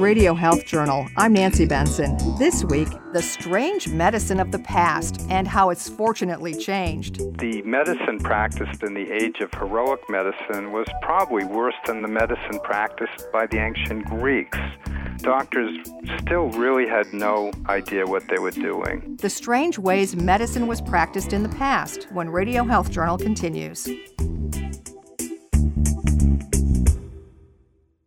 Radio Health Journal. I'm Nancy Benson. This week, the strange medicine of the past and how it's fortunately changed. The medicine practiced in the age of heroic medicine was probably worse than the medicine practiced by the ancient Greeks. Doctors still really had no idea what they were doing. The strange ways medicine was practiced in the past when Radio Health Journal continues.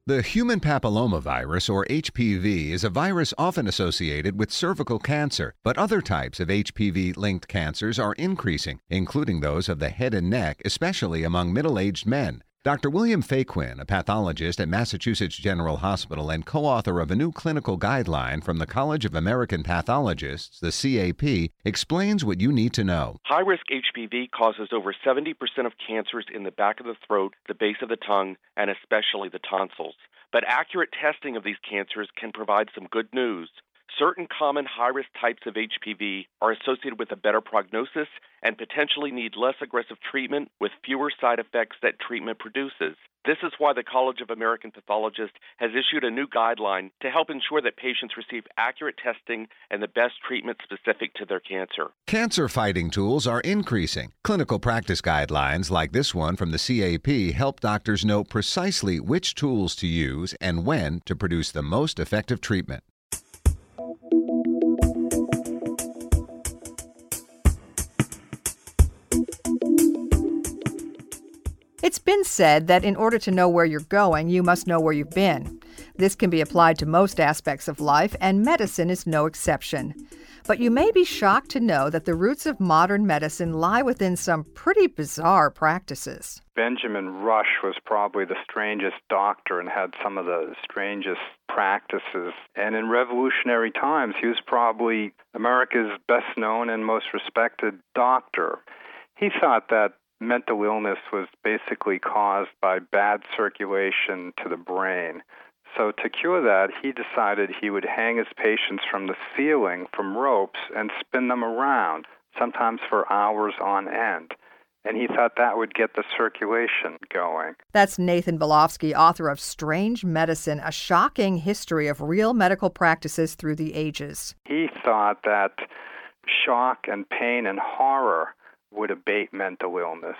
The human papillomavirus, or HPV, is a virus often associated with cervical cancer, but other types of HPV linked cancers are increasing, including those of the head and neck, especially among middle aged men. Dr. William Faquin, a pathologist at Massachusetts General Hospital and co author of a new clinical guideline from the College of American Pathologists, the CAP, explains what you need to know. High risk HPV causes over 70% of cancers in the back of the throat, the base of the tongue, and especially the tonsils. But accurate testing of these cancers can provide some good news. Certain common high risk types of HPV are associated with a better prognosis and potentially need less aggressive treatment with fewer side effects that treatment produces. This is why the College of American Pathologists has issued a new guideline to help ensure that patients receive accurate testing and the best treatment specific to their cancer. Cancer fighting tools are increasing. Clinical practice guidelines like this one from the CAP help doctors know precisely which tools to use and when to produce the most effective treatment. It's been said that in order to know where you're going, you must know where you've been. This can be applied to most aspects of life, and medicine is no exception. But you may be shocked to know that the roots of modern medicine lie within some pretty bizarre practices. Benjamin Rush was probably the strangest doctor and had some of the strangest practices. And in revolutionary times, he was probably America's best known and most respected doctor. He thought that mental illness was basically caused by bad circulation to the brain. So, to cure that, he decided he would hang his patients from the ceiling from ropes and spin them around, sometimes for hours on end. And he thought that would get the circulation going. That's Nathan Belofsky, author of Strange Medicine A Shocking History of Real Medical Practices Through the Ages. He thought that shock and pain and horror would abate mental illness.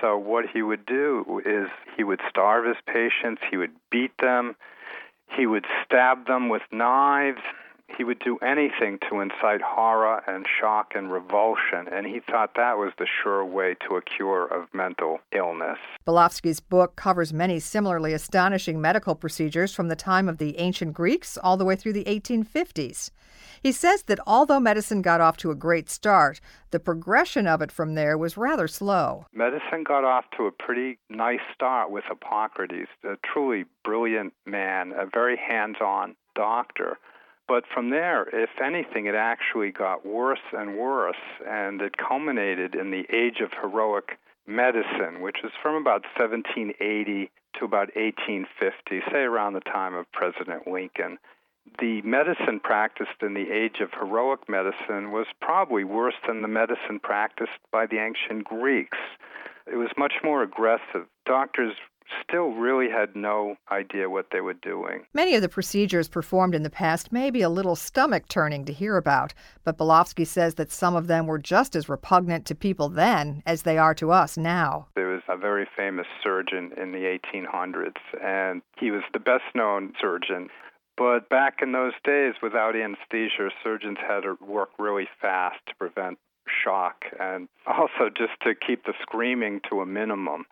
So, what he would do is he would starve his patients, he would beat them, he would stab them with knives, he would do anything to incite horror and shock and revulsion, and he thought that was the sure way to a cure of mental illness. Belofsky's book covers many similarly astonishing medical procedures from the time of the ancient Greeks all the way through the 1850s. He says that although medicine got off to a great start, the progression of it from there was rather slow. Medicine got off to a pretty nice start with Hippocrates, a truly brilliant man, a very hands on doctor. But from there, if anything, it actually got worse and worse, and it culminated in the age of heroic medicine, which is from about 1780 to about 1850, say around the time of President Lincoln the medicine practiced in the age of heroic medicine was probably worse than the medicine practiced by the ancient Greeks. It was much more aggressive. Doctors still really had no idea what they were doing. Many of the procedures performed in the past may be a little stomach turning to hear about, but Belofsky says that some of them were just as repugnant to people then as they are to us now. There was a very famous surgeon in the 1800s, and he was the best known surgeon. But back in those days, without anesthesia, surgeons had to work really fast to prevent shock and also just to keep the screaming to a minimum.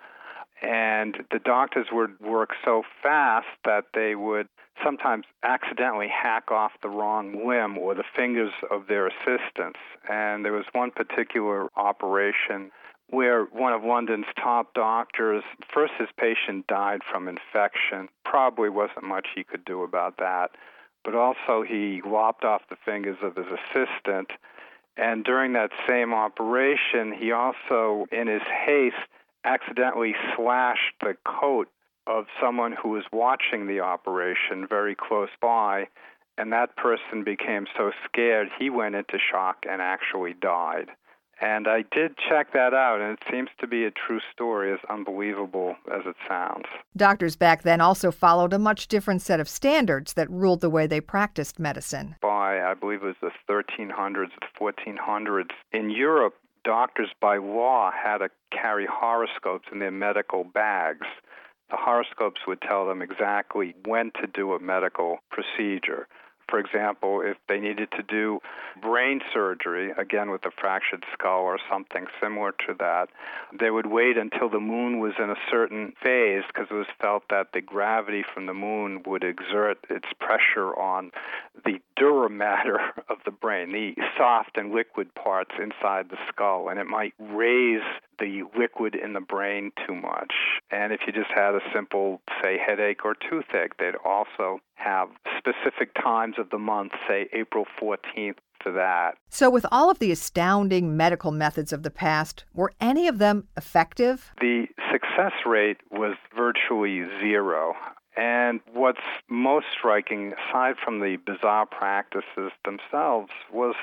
And the doctors would work so fast that they would sometimes accidentally hack off the wrong limb or the fingers of their assistants. And there was one particular operation where one of London's top doctors, first his patient died from infection. Probably wasn't much he could do about that. But also, he lopped off the fingers of his assistant. And during that same operation, he also, in his haste, accidentally slashed the coat of someone who was watching the operation very close by. And that person became so scared, he went into shock and actually died. And I did check that out, and it seems to be a true story, as unbelievable as it sounds. Doctors back then also followed a much different set of standards that ruled the way they practiced medicine. By, I believe it was the 1300s, the 1400s, in Europe, doctors by law had to carry horoscopes in their medical bags. The horoscopes would tell them exactly when to do a medical procedure. For example, if they needed to do brain surgery, again with a fractured skull or something similar to that, they would wait until the moon was in a certain phase because it was felt that the gravity from the moon would exert its pressure on the dura mater of the brain, the soft and liquid parts inside the skull, and it might raise the liquid in the brain too much. And if you just had a simple, say, headache or toothache, they'd also have specific times of the month, say April 14th for that. So, with all of the astounding medical methods of the past, were any of them effective? The success rate was virtually zero. And what's most striking, aside from the bizarre practices themselves, was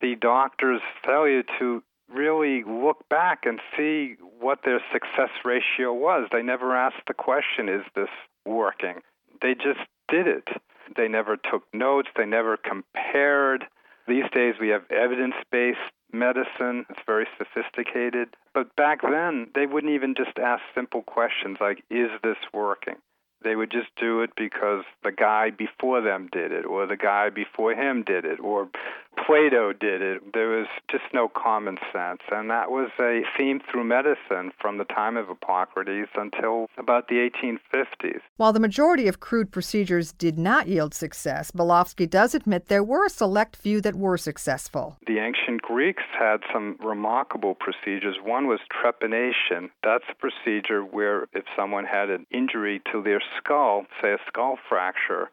the doctor's failure to really look back and see what their success ratio was. They never asked the question, is this working? They just did it. They never took notes, they never compared. These days we have evidence based medicine, it's very sophisticated. But back then, they wouldn't even just ask simple questions like, is this working? They would just do it because the guy before them did it, or the guy before him did it, or Plato did it. There was just no common sense. And that was a theme through medicine from the time of Hippocrates until about the 1850s. While the majority of crude procedures did not yield success, Belofsky does admit there were a select few that were successful. The ancient Greeks had some remarkable procedures. One was trepanation. That's a procedure where if someone had an injury to their skull, say a skull fracture,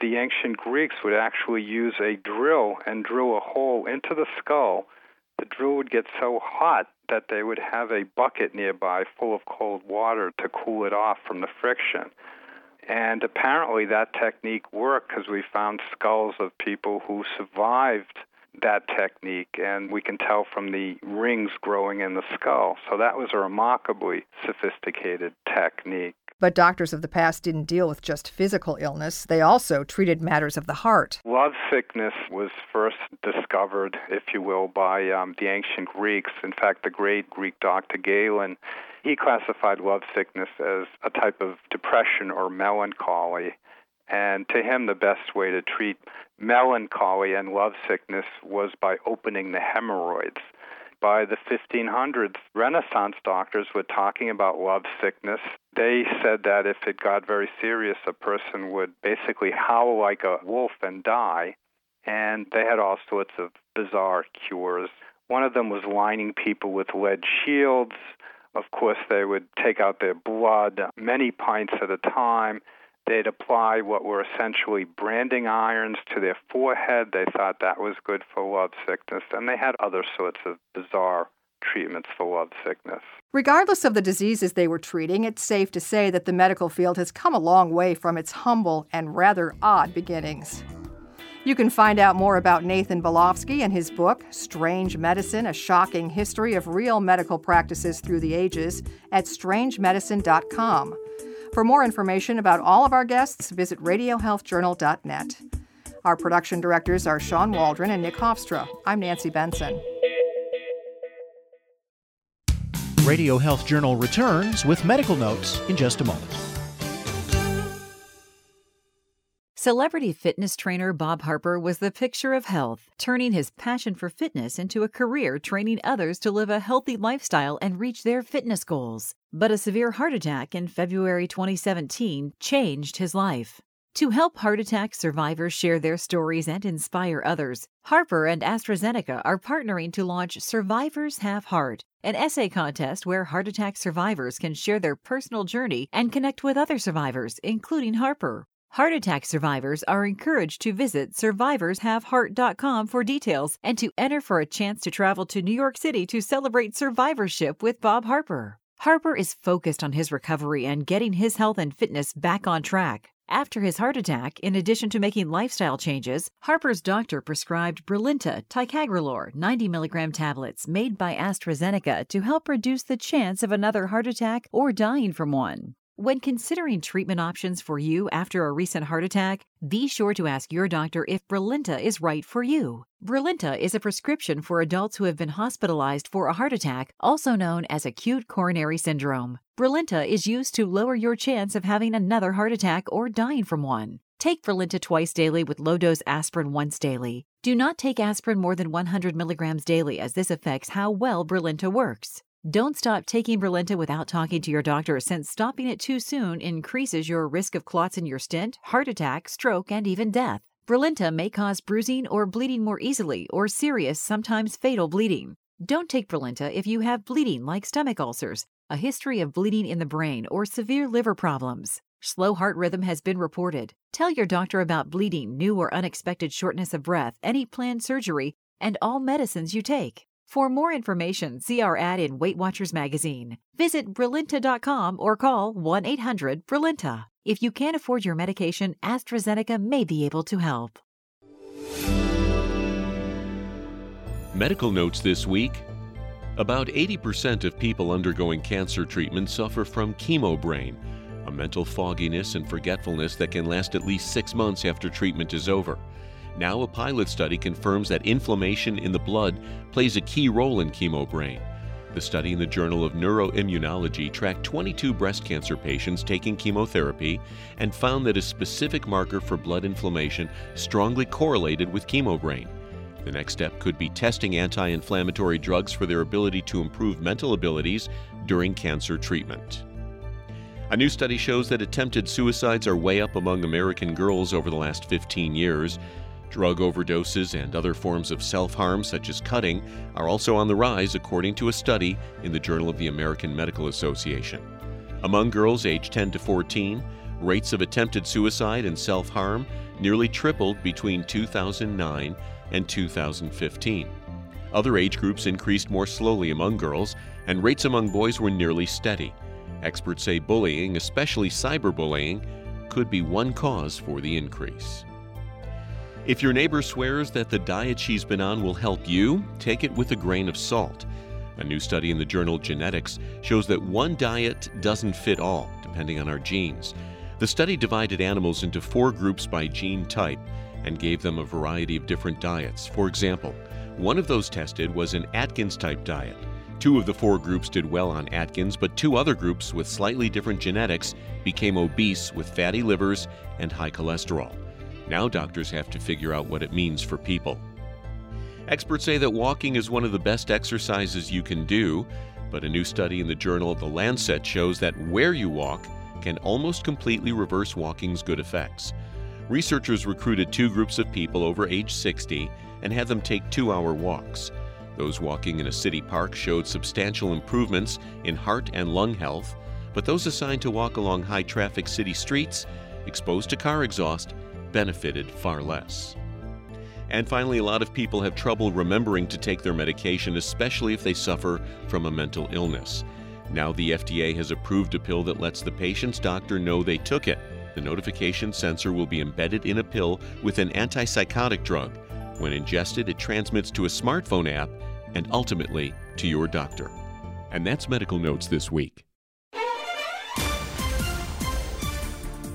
the ancient Greeks would actually use a drill and drill a hole into the skull. The drill would get so hot that they would have a bucket nearby full of cold water to cool it off from the friction. And apparently that technique worked because we found skulls of people who survived that technique, and we can tell from the rings growing in the skull. So that was a remarkably sophisticated technique. But doctors of the past didn't deal with just physical illness, they also treated matters of the heart. Love sickness was first discovered, if you will, by um, the ancient Greeks. In fact, the great Greek doctor Galen, he classified love sickness as a type of depression or melancholy. And to him, the best way to treat melancholy and love sickness was by opening the hemorrhoids by the 1500s, Renaissance doctors were talking about love sickness. They said that if it got very serious, a person would basically howl like a wolf and die. And they had all sorts of bizarre cures. One of them was lining people with lead shields. Of course, they would take out their blood many pints at a time. They'd apply what were essentially branding irons to their forehead. They thought that was good for love sickness. And they had other sorts of bizarre treatments for love sickness. Regardless of the diseases they were treating, it's safe to say that the medical field has come a long way from its humble and rather odd beginnings. You can find out more about Nathan Belofsky and his book, Strange Medicine A Shocking History of Real Medical Practices Through the Ages, at strangemedicine.com. For more information about all of our guests, visit radiohealthjournal.net. Our production directors are Sean Waldron and Nick Hofstra. I'm Nancy Benson. Radio Health Journal returns with medical notes in just a moment. Celebrity fitness trainer Bob Harper was the picture of health, turning his passion for fitness into a career training others to live a healthy lifestyle and reach their fitness goals. But a severe heart attack in February 2017 changed his life. To help heart attack survivors share their stories and inspire others, Harper and AstraZeneca are partnering to launch Survivors Have Heart, an essay contest where heart attack survivors can share their personal journey and connect with other survivors, including Harper. Heart attack survivors are encouraged to visit survivorshaveheart.com for details and to enter for a chance to travel to New York City to celebrate survivorship with Bob Harper. Harper is focused on his recovery and getting his health and fitness back on track. After his heart attack, in addition to making lifestyle changes, Harper's doctor prescribed Brilinta ticagrelor 90 milligram tablets made by AstraZeneca to help reduce the chance of another heart attack or dying from one. When considering treatment options for you after a recent heart attack, be sure to ask your doctor if Brilinta is right for you. Brilinta is a prescription for adults who have been hospitalized for a heart attack, also known as acute coronary syndrome. Brilinta is used to lower your chance of having another heart attack or dying from one. Take Brilinta twice daily with low dose aspirin once daily. Do not take aspirin more than 100 milligrams daily, as this affects how well Brilinta works. Don't stop taking Brilinta without talking to your doctor, since stopping it too soon increases your risk of clots in your stent, heart attack, stroke, and even death. Brilinta may cause bruising or bleeding more easily, or serious, sometimes fatal bleeding. Don't take Brilinta if you have bleeding like stomach ulcers, a history of bleeding in the brain, or severe liver problems. Slow heart rhythm has been reported. Tell your doctor about bleeding, new or unexpected shortness of breath, any planned surgery, and all medicines you take. For more information, see our ad in Weight Watchers magazine. Visit Brilinta.com or call 1 800 Brilinta. If you can't afford your medication, AstraZeneca may be able to help. Medical notes this week. About 80% of people undergoing cancer treatment suffer from chemobrain, a mental fogginess and forgetfulness that can last at least six months after treatment is over. Now, a pilot study confirms that inflammation in the blood plays a key role in chemobrain. The study in the Journal of Neuroimmunology tracked 22 breast cancer patients taking chemotherapy and found that a specific marker for blood inflammation strongly correlated with chemobrain. The next step could be testing anti inflammatory drugs for their ability to improve mental abilities during cancer treatment. A new study shows that attempted suicides are way up among American girls over the last 15 years. Drug overdoses and other forms of self harm, such as cutting, are also on the rise, according to a study in the Journal of the American Medical Association. Among girls aged 10 to 14, rates of attempted suicide and self harm nearly tripled between 2009 and 2015. Other age groups increased more slowly among girls, and rates among boys were nearly steady. Experts say bullying, especially cyberbullying, could be one cause for the increase. If your neighbor swears that the diet she's been on will help you, take it with a grain of salt. A new study in the journal Genetics shows that one diet doesn't fit all, depending on our genes. The study divided animals into four groups by gene type and gave them a variety of different diets. For example, one of those tested was an Atkins type diet. Two of the four groups did well on Atkins, but two other groups with slightly different genetics became obese with fatty livers and high cholesterol. Now doctors have to figure out what it means for people. Experts say that walking is one of the best exercises you can do, but a new study in the journal The Lancet shows that where you walk can almost completely reverse walking's good effects. Researchers recruited two groups of people over age 60 and had them take two hour walks. Those walking in a city park showed substantial improvements in heart and lung health, but those assigned to walk along high traffic city streets, exposed to car exhaust, benefited far less. And finally, a lot of people have trouble remembering to take their medication, especially if they suffer from a mental illness. Now, the FDA has approved a pill that lets the patient's doctor know they took it. The notification sensor will be embedded in a pill with an antipsychotic drug. When ingested, it transmits to a smartphone app and ultimately to your doctor. And that's Medical Notes this week.